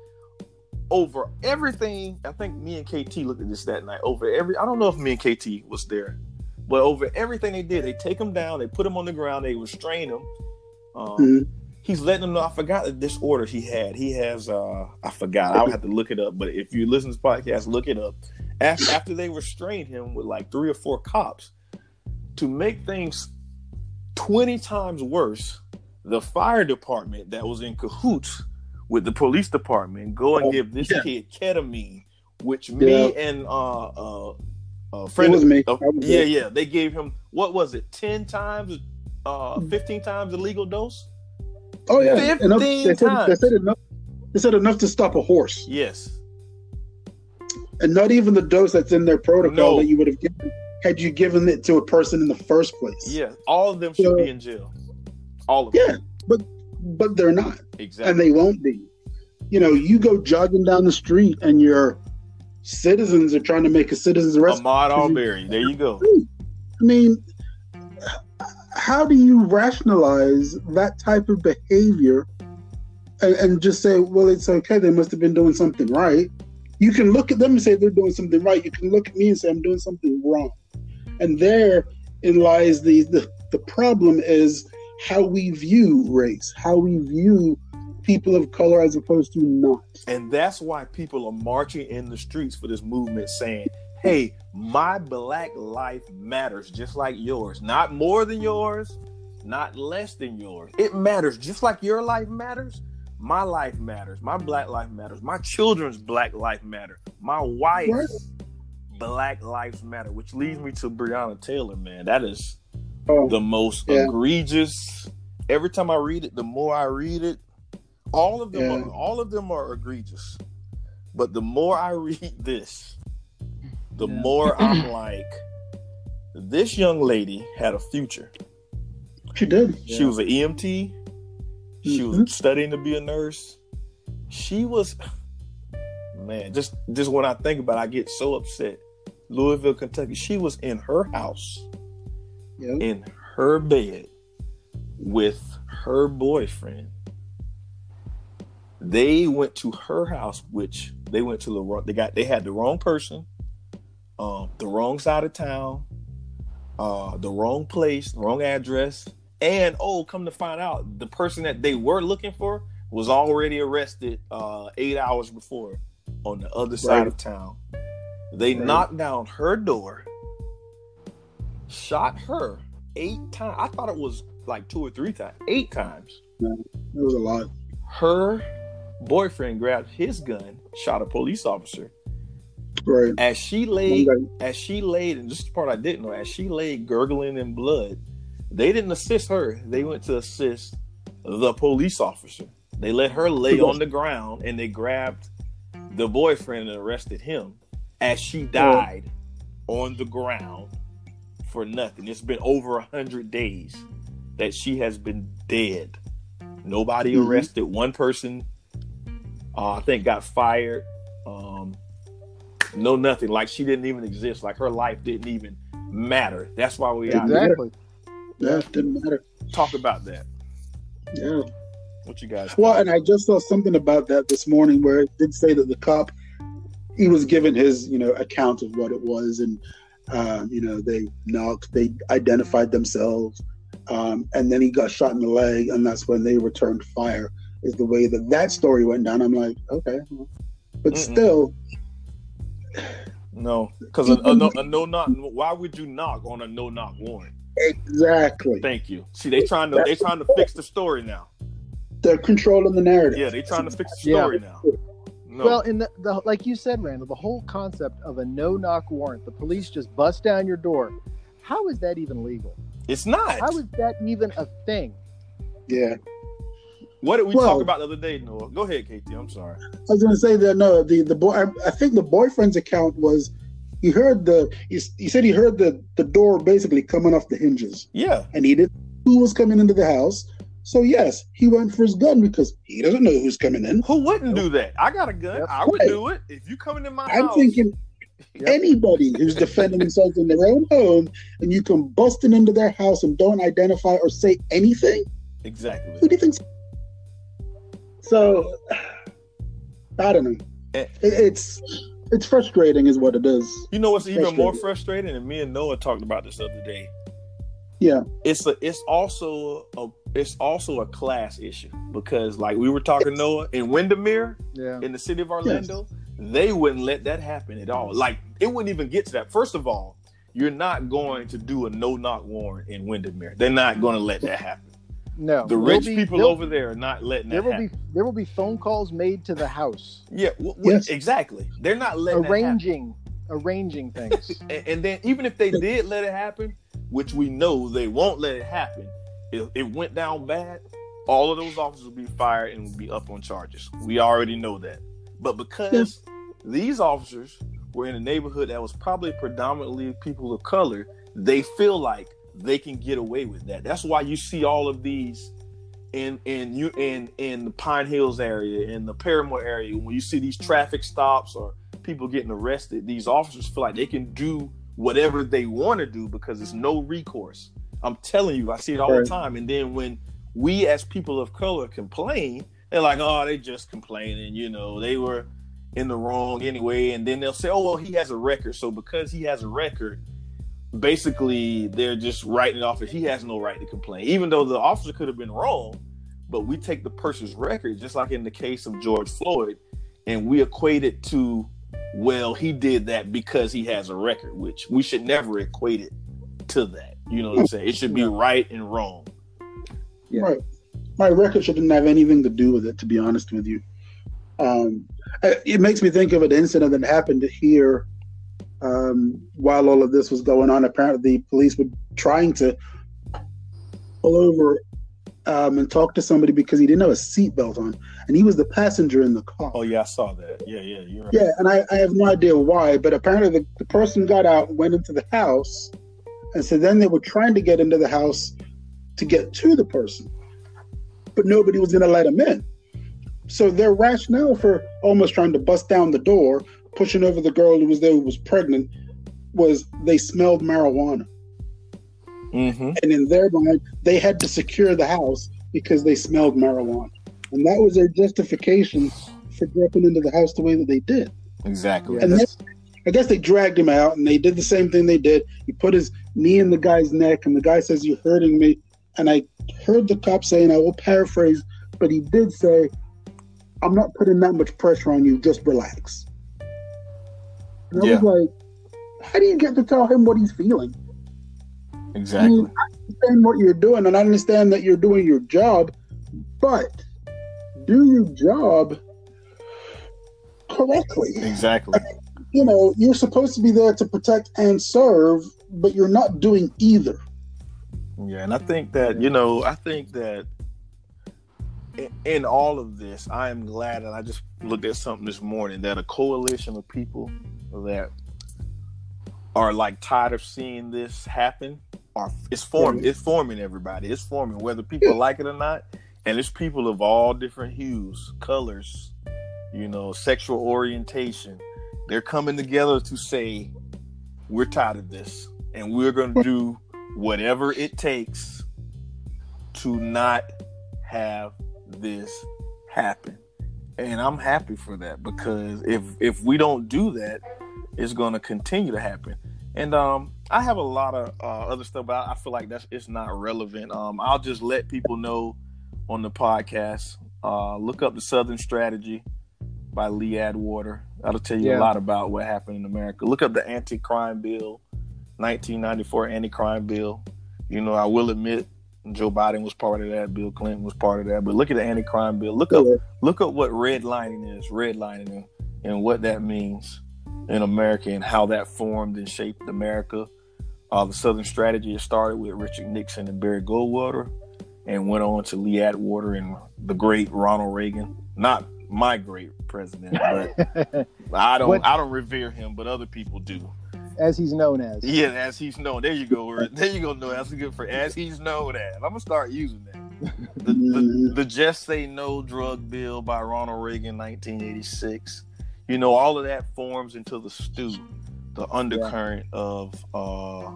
over everything, I think me and KT looked at this that night. Over every, I don't know if me and KT was there, but over everything they did, they take him down, they put him on the ground, they restrain him. Um, Mhm. He's letting them know. I forgot the disorder he had. He has, uh I forgot. I'll have to look it up. But if you listen to this podcast, look it up. After, after they restrained him with like three or four cops, to make things 20 times worse, the fire department that was in cahoots with the police department go and Oh, give this yeah. kid ketamine, which me Yeah. and uh uh a friend of, me. yeah, yeah, they gave him what was it, 10 times uh 15 times the legal dose? Oh yeah, 15 enough, they, said, they said enough. They said enough to stop a horse, Yes. and not even the dose that's in their protocol No. that you would have given had you given it to a person in the first place. Yeah. All of them should So- be in jail. All of Yeah, them. but but they're not, Exactly. and they won't be. You know, you go jogging down the street and you're citizens are trying to make a citizen's arrest. Ahmaud Arbery. There you go. I mean, how do you rationalize that type of behavior and, and, just say, well, it's okay, they must have been doing something right? You can look at them and say they're doing something right. You can look at me and say I'm doing something wrong. And therein lies the, the, the problem is how we view race, how we view people of color as opposed to not. And that's why people are marching in the streets for this movement saying, hey, my black life matters just like yours. Not more than yours, not less than yours. It matters just like your life matters. My life matters. My black life matters. My children's black life matter. My wife's black lives matter, which leads me to Breonna Taylor, man. That is oh, the most yeah. egregious. Every time I read it, the more I read it, all of them yeah. are, all of them are egregious. But the more I read this, the yeah. more I'm like, this young lady had a future. She did. She yeah. was an EMT. She mm-hmm. was studying to be a nurse. She was, man, just just when I think about, it, I get so upset. Louisville, Kentucky. She was in her house, yep. in her bed, with her boyfriend. They went to her house, which they went to the wrong. They got they had the wrong person um, the wrong side of town, uh, the wrong place, the wrong address, and oh, come to find out, the person that they were looking for was already arrested uh, eight hours before on the other side right. of town. They right. knocked down her door, shot her eight times. I thought it was like two or three times, eight times. Yeah, it was a lot. Her boyfriend grabbed his gun, shot a police officer, Right. As she laid, as she laid, and this is the part I didn't know, as she laid gurgling in blood, they didn't assist her. They went to assist the police officer. They let her lay on the ground and they grabbed the boyfriend and arrested him as she died on the ground for nothing. It's been over a hundred days that she has been dead. Nobody mm-hmm. arrested. One person, uh, I think, got fired. Um, no nothing. Like she didn't even exist. Like her life didn't even matter. That's why we exactly. Yeah, it didn't matter. Talk about that. Yeah. What you guys? Well, and I just saw something about that this morning where it did say that the cop he was given his you know account of what it was, and um, you know they knocked, they identified themselves, um, and then he got shot in the leg, and that's when they returned fire. Is the way that that story went down. I'm like, okay, but Mm-mm. still, no, because a, a, no, a no knock. Why would you knock on a no knock warrant? Exactly. Thank you. See, they trying to they trying to fix the story now. They're controlling the narrative. Yeah, they trying to fix the story yeah. now. No. Well, in the, the like you said, Randall, the whole concept of a no knock warrant, the police just bust down your door. How is that even legal? It's not. How is that even a thing? Yeah. What did we well, talk about the other day, Noah? Go ahead, Katie. I'm sorry. I was going to say that no, the the boy. I, I, think the boyfriend's account was he heard the he, he said he heard the the door basically coming off the hinges. Yeah, and he didn't who was coming into the house. So yes, he went for his gun because he doesn't know who's coming in. Who wouldn't do that? I got a gun. That's I would right. do it if you coming in my I'm house. I'm thinking Yep. Anybody who's defending themselves in their own home and you come busting into their house and don't identify or say anything. Exactly. Who do you think's so I don't know. Eh. It, it's it's frustrating, is what it is. You know what's even more frustrating, and me and Noah talked about this other day. Yeah, it's a it's also a it's also a class issue because like we were talking yes. Noah in Windermere, yeah. in the city of Orlando, yes. they wouldn't let that happen at all. Like it wouldn't even get to that. First of all, you're not going to do a no knock warrant in Windermere. They're not going to let that happen. No, the rich be, people over there are not letting there will happen. be there will be phone calls made to the house. Yeah, w- yes. exactly. They're not letting arranging arranging things. and, and, then even if they did let it happen, which we know they won't let it happen, if it went down bad, all of those officers will be fired and will be up on charges. We already know that. But because yes. these officers were in a neighborhood that was probably predominantly people of color, they feel like they can get away with that. That's why you see all of these in in you in in the Pine Hills area, in the Parramore area, when you see these traffic stops or people getting arrested, these officers feel like they can do whatever they want to do because it's no recourse. I'm telling you, I see it all the time. And then when we as people of color complain, they're like, oh, they just complaining, you know, they were in the wrong anyway. And then they'll say, oh, well, he has a record. So because he has a record, basically they're just writing off as he has no right to complain, even though the officer could have been wrong. But we take the person's record, just like in the case of George Floyd, and we equate it to, well, he did that because he has a record, which we should never equate it to that. You know what I'm saying? It should be right and wrong. Yeah. Right. My record shouldn't have anything to do with it, to be honest with you. Um, it makes me think of an incident that happened here um, while all of this was going on. Apparently, the police were trying to pull over um, and talk to somebody because he didn't have a seatbelt on, and he was the passenger in the car. Oh yeah, I saw that. Yeah, yeah, you're right. Yeah, and I, I have no idea why, but apparently the, the person got out, went into the house, and so then they were trying to get into the house to get to the person, but nobody was going to let him in. So their rationale for almost trying to bust down the door, pushing over the girl who was there who was pregnant, was they smelled marijuana. Mm-hmm. And in their mind, they had to secure the house because they smelled marijuana. And that was their justification for dropping into the house the way that they did. Exactly. And then, I guess they dragged him out and they did the same thing they did. He put his knee in the guy's neck and the guy says, You're hurting me. And I heard the cop saying, I will paraphrase, but he did say, I'm not putting that much pressure on you. Just relax. And I yeah. was like, how do you get to tell him what he's feeling? Exactly. I, mean, I understand what you're doing, and I understand that you're doing your job, but do your job correctly. Exactly. You know, you're supposed to be there to protect and serve, but you're not doing either. Yeah, and I think that, you know, I think that in all of this, I am glad, and I just looked at something this morning that a coalition of people that are like tired of seeing this happen are it's forming. It's forming everybody. It's forming whether people like it or not, and it's people of all different hues, colors, you know, sexual orientation. They're coming together to say, "We're tired of this, and we're going to do whatever it takes to not have this happen. And I'm happy for that because if if we don't do that, it's going to continue to happen. And um, I have a lot of uh, other stuff, but I feel like that's it's not relevant. Um, I'll just let people know on the podcast. Uh, look up the Southern Strategy by Lee Atwater. That'll tell you yeah. a lot about what happened in America. Look up the Anti-Crime Bill, 1994 Anti-Crime Bill. You know, I will admit Joe Biden was part of that. Bill Clinton was part of that. But look at the anti-crime bill. Look up look up what redlining is, redlining and what that means in America and how that formed and shaped America. Uh, the Southern Strategy started with Richard Nixon and Barry Goldwater, and went on to Lee Atwater and the great Ronald Reagan. Not my great president, but I don't what? I don't revere him, but other people do as he's known as. Yeah, as he's known. There you go. There you go. No, that's good for as he's known as. I'm gonna start using that. The, the, the Just Say No drug bill by Ronald Reagan, 1986. You know, all of that forms into the stew, the undercurrent yeah. of uh,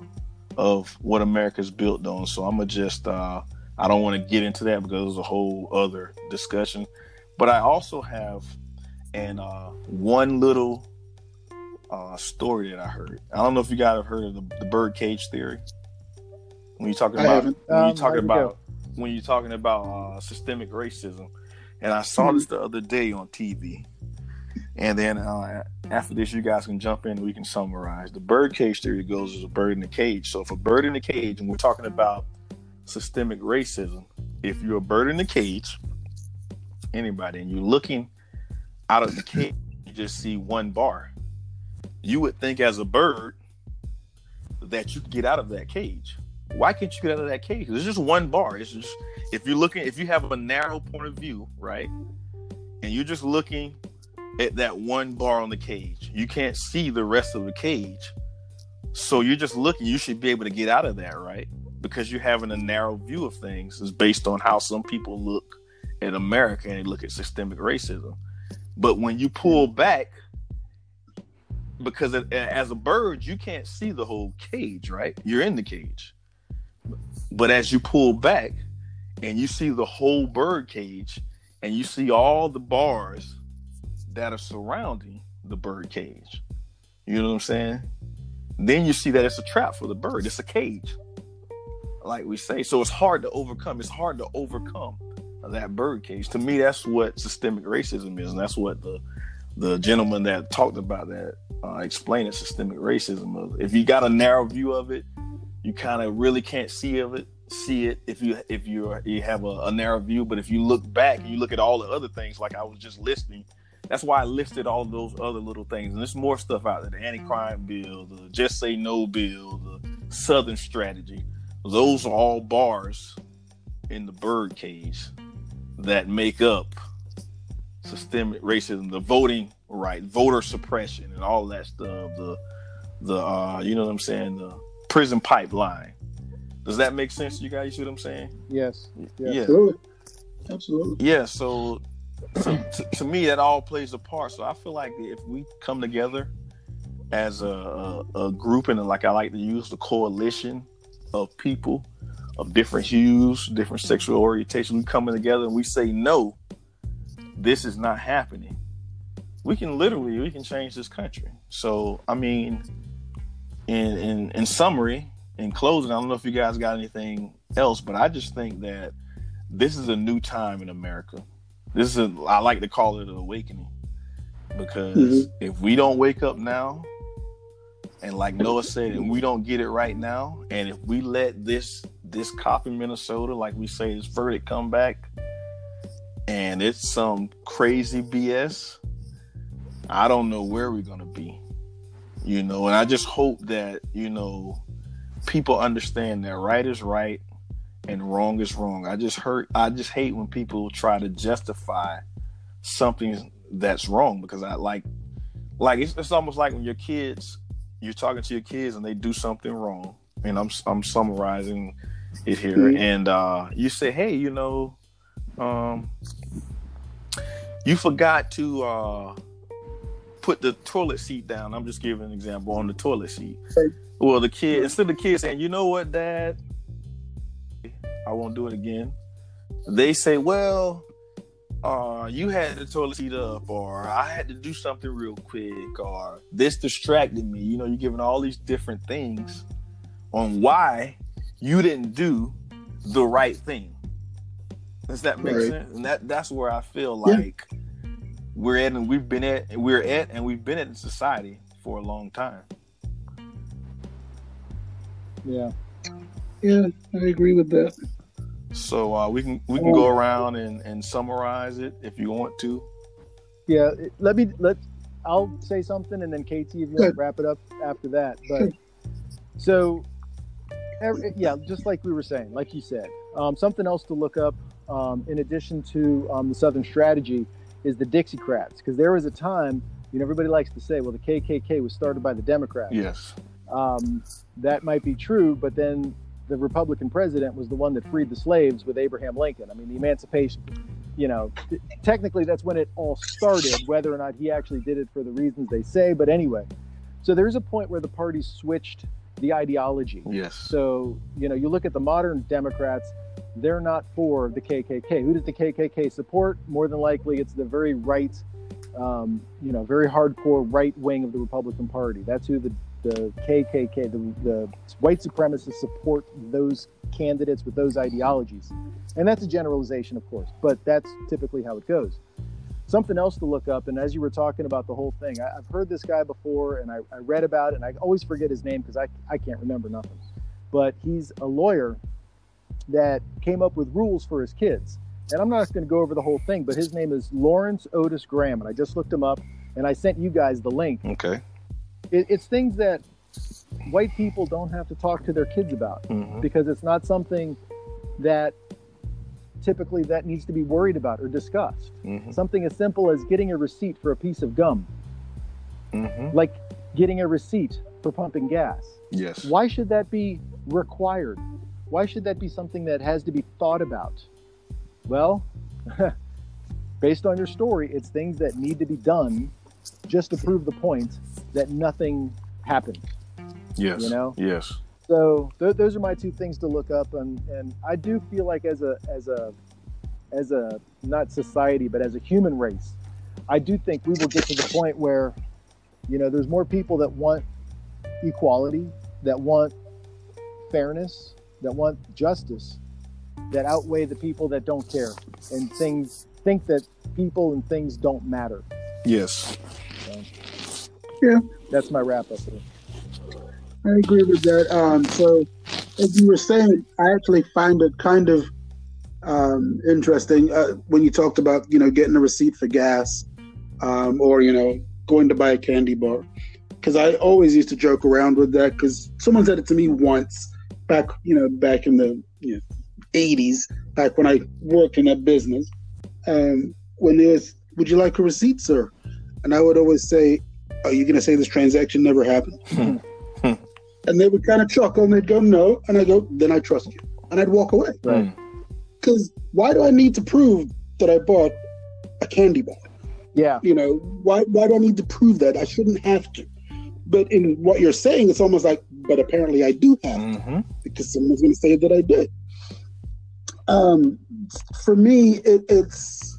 of what America's built on. So I'm gonna just uh, I don't want to get into that because it's a whole other discussion. But I also have and uh, one little uh, story that I heard. I don't know if you guys have heard of the, the bird cage theory. When you're talking about when you're um, talking about when you're talking about uh, systemic racism, and I saw mm-hmm. this the other day on TV. And then uh, after this, you guys can jump in we can summarize. The bird cage theory goes as a bird in the cage. So if a bird in the cage, and we're talking about systemic racism, if you're a bird in the cage, anybody, and you're looking out of the cage, you just see one bar you would think as a bird that you could get out of that cage. Why can't you get out of that cage? There's just one bar. It's just if you're looking, if you have a narrow point of view, right, and you're just looking at that one bar on the cage, you can't see the rest of the cage. So you're just looking. You should be able to get out of that, right? Because you're having a narrow view of things. Is based on how some people look at America and they look at systemic racism. But when you pull back because as a bird, you can't see the whole cage, right? You're in the cage. But as you pull back and you see the whole bird cage and you see all the bars that are surrounding the bird cage, you know what I'm saying? Then you see that it's a trap for the bird. It's a cage, like we say. So it's hard to overcome. It's hard to overcome that bird cage. To me, that's what systemic racism is, and that's what the the gentleman that talked about that uh, explaining systemic racism. If you got a narrow view of it, you kind of really can't see of it. See it if you if you you have a, a narrow view, but if you look back and you look at all the other things, like I was just listing, that's why I listed all those other little things. And there's more stuff out there: the anti-crime bill, the Just Say No bill, the Southern strategy. Those are all bars in the bird cage that make up systemic racism, the voting right, voter suppression, and all that stuff. The the uh, you know what I'm saying, the prison pipeline. Does that make sense you guys? You see what I'm saying? Yes. Yeah. Absolutely. Absolutely. Yeah. So, so to, to, me, that all plays a part. So I feel like if we come together as a, a, a group, and like I like to use the coalition of people of different hues, different sexual orientation, we coming together and we say no, this is not happening. We can literally we can change this country. So I mean, in in in summary, in closing, I don't know if you guys got anything else, but I just think that this is a new time in America. This is a, I like to call it an awakening because mm-hmm. if we don't wake up now, and like Noah said, and we don't get it right now, and if we let this this cop in Minnesota, like we say, this verdict come back, and it's some crazy BS, I don't know where we're gonna be. You know, and I just hope that, you know, people understand that right is right and wrong is wrong. I just hurt I just hate when people try to justify something that's wrong because I like like it's, it's almost like when your kids you're talking to your kids and they do something wrong and I'm I'm summarizing it here mm-hmm. and uh you say hey you know um you forgot to uh put the toilet seat down. I'm just giving an example on the toilet seat. Well, the kid instead of the kid saying, "You know what, Dad, I won't do it again," they say, "Well, uh, you had the toilet seat up, or I had to do something real quick, or this distracted me." You know, you're giving all these different things on why you didn't do the right thing. Does that make right. sense? And that that's where I feel like. Yeah we're at and we've been at and we're at and we've been at in society for a long time. Yeah. Yeah, I agree with that. So uh, we can we can go around and, and summarize it if you want to. Yeah, let me let I'll say something and then KT if you want to wrap it up after that. But so every, yeah, just like we were saying, like you said, um, something else to look up um, in addition to um, the Southern Strategy is the Dixiecrats, because there was a time, you know, everybody likes to say, well, the KKK was started by the Democrats. Yes. Um, that might be true, but then the Republican president was the one that freed the slaves with Abraham Lincoln. I mean, the Emancipation, you know, technically that's when it all started, whether or not he actually did it for the reasons they say. But anyway, so there's a point where the parties switched the ideology. Yes. So, you know, you look at the modern Democrats, they're not for the KKK. Who does the KKK support? More than likely, it's the very right, um, you know, very hardcore right wing of the Republican Party. That's who the, the KKK, the, the white supremacists support those candidates with those ideologies. And that's a generalization, of course, but that's typically how it goes. Something else to look up, and as you were talking about the whole thing, I, have heard this guy before and I, I read about it, and I always forget his name because I, I can't remember nothing. But he's a lawyer that came up with rules for his kids. And I'm not going to go over the whole thing, but his name is Lawrence Otis Graham. And I just looked him up and I sent you guys the link. Okay. It, it's things that white people don't have to talk to their kids about mm-hmm. because it's not something that typically that needs to be worried about or discussed. Mm-hmm. Something as simple as getting a receipt for a piece of gum. Mm-hmm. Like getting a receipt for pumping gas. Yes. Why should that be required? Why should that be something that has to be thought about? Well, based on your story, it's things that need to be done just to prove the point that nothing happened. Yes. You know? Yes. So th- those are my two things to look up, and and I do feel like as a as a as a not society, but as a human race, I do think we will get to the point where, you know, there's more people that want equality, that want fairness, that want justice, that outweigh the people that don't care and things think that people and things don't matter. Yes. Yeah. that's my wrap up. Here. I agree with that. Um, so, as you were saying, I actually find it kind of um, interesting uh, when you talked about you know getting a receipt for gas, um, or you know going to buy a candy bar, because I always used to joke around with that because someone said it to me once back you know back in the you know, 80s, back when I worked in that business. Um, when there's, would you like a receipt, sir? And I would always say, Are you going to say this transaction never happened? And they would kind of chuckle and they'd go, no. And I go, then I trust you. And I'd walk away. Right. Because why do I need to prove that I bought a candy bar? Yeah. You know, why, why do I need to prove that? I shouldn't have to. But in what you're saying, it's almost like, but apparently I do have Mm-hmm. because someone's going to say that I did. Um, for me, it, it's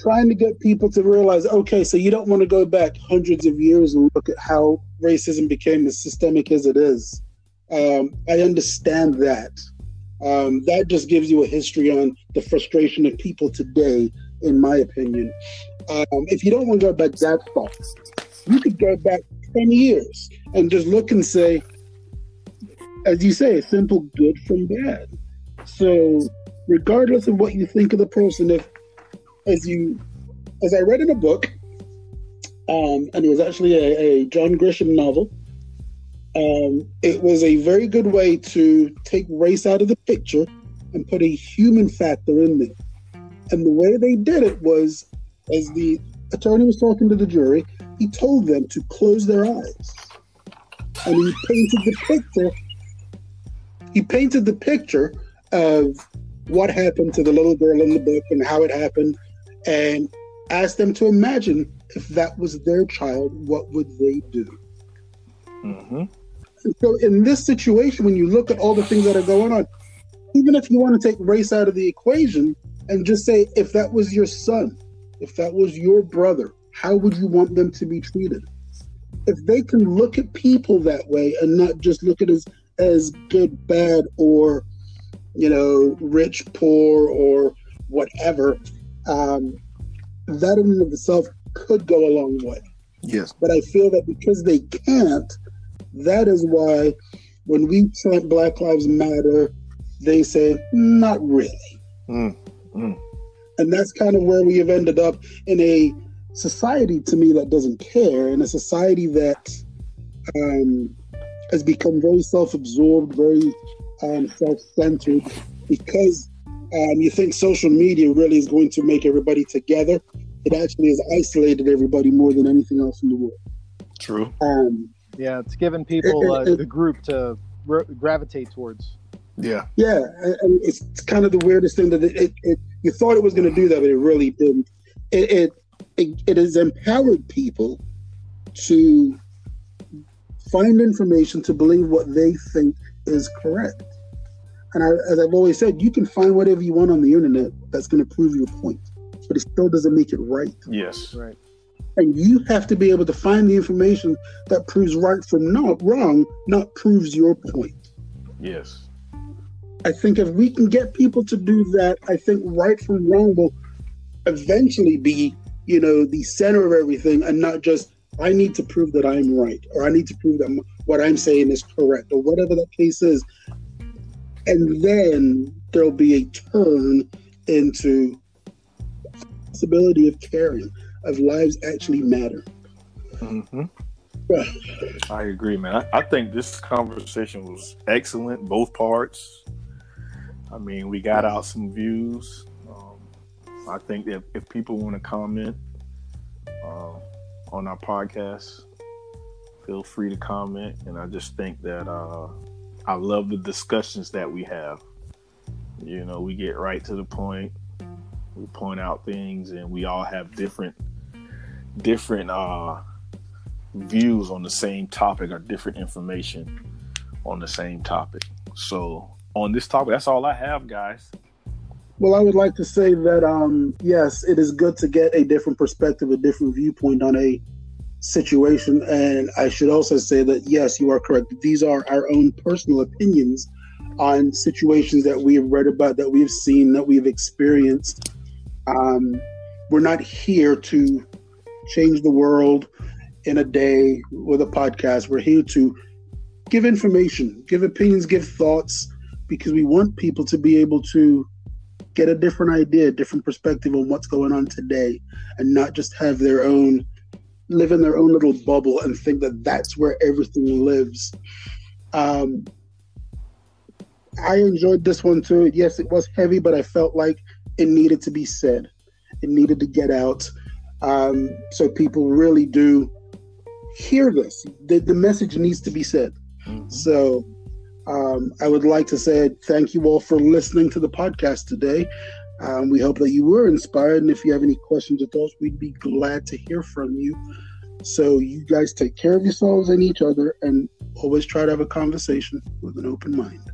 trying to get people to realize okay, so you don't want to go back hundreds of years and look at how racism became as systemic as it is. Um, I understand that. Um, that just gives you a history on the frustration of people today, in my opinion. Um, if you don't want to go back that far, you could go back 10 years and just look and say, as you say, simple good from bad. So, regardless of what you think of the person, if as you as I read in a book, um, and it was actually a, a John Grisham novel. Um, it was a very good way to take race out of the picture and put a human factor in there. And the way they did it was, as the attorney was talking to the jury, he told them to close their eyes, and he painted the picture. He painted the picture of what happened to the little girl in the book and how it happened, and ask them to imagine if that was their child, what would they do? Mm-hmm. So, in this situation, when you look at all the things that are going on, even if you want to take race out of the equation and just say, if that was your son, if that was your brother, how would you want them to be treated? If they can look at people that way and not just look at as, as good, bad, or, you know, rich, poor, or whatever, um, that in and of itself could go a long way. Yes. But I feel that because they can't, that is why when we chant Black Lives Matter, they say, not really. Mm. Mm. And that's kind of where we have ended up in a society to me that doesn't care, in a society that um, has become very self absorbed, very um, self centered, because um, you think social media really is going to make everybody together. It actually has isolated everybody more than anything else in the world. True. Um, Yeah. It's given people uh, the group to ro- gravitate towards. Yeah. Yeah, and- and it's, it's kind of the weirdest thing that it, it, it you thought it was going to do that, but it really didn't. It, it it it has empowered people to find information to believe what they think is correct. And I, as I've always said, you can find whatever you want on the internet that's going to prove your point, but it still doesn't make it right. Yes. Right. And you have to be able to find the information that proves right from not wrong, not proves your point. Yes. I think if we can get people to do that, I think right from wrong will eventually be, you know, the center of everything and not just, I need to prove that I'm right or I need to prove that m- what I'm saying is correct or whatever that case is. And then there'll be a turn into possibility of caring, of lives actually matter. Mm-hmm. I agree, man. I, I think this conversation was excellent, both parts. I mean, we got out some views. Um, I think that if people want to comment uh, on our podcast, feel free to comment. And I just think that uh, I love the discussions that we have. You know, we get right to the point. We point out things, and we all have different different uh, views on the same topic or different information on the same topic. So on this topic, that's all I have, guys. Well, I would like to say that um, yes, it is good to get a different perspective, a different viewpoint on a situation. And I should also say that yes, you are correct. These are our own personal opinions on situations that we have read about, that we have seen, that we have experienced. Um, we're not here to change the world in a day with a podcast. We're here to give information, give opinions, give thoughts, because we want people to be able to get a different idea, different perspective on what's going on today, and not just have their own, live in their own little bubble and think that that's where everything lives. Um, I enjoyed this one too. Yes, it was heavy, but I felt like it needed to be said. It needed to get out. Um, so people really do hear this. The, the message needs to be said. Mm-hmm. So um, I would like to say thank you all for listening to the podcast today. Um, we hope that you were inspired. And if you have any questions or thoughts, we'd be glad to hear from you. So you guys take care of yourselves and each other and always try to have a conversation with an open mind.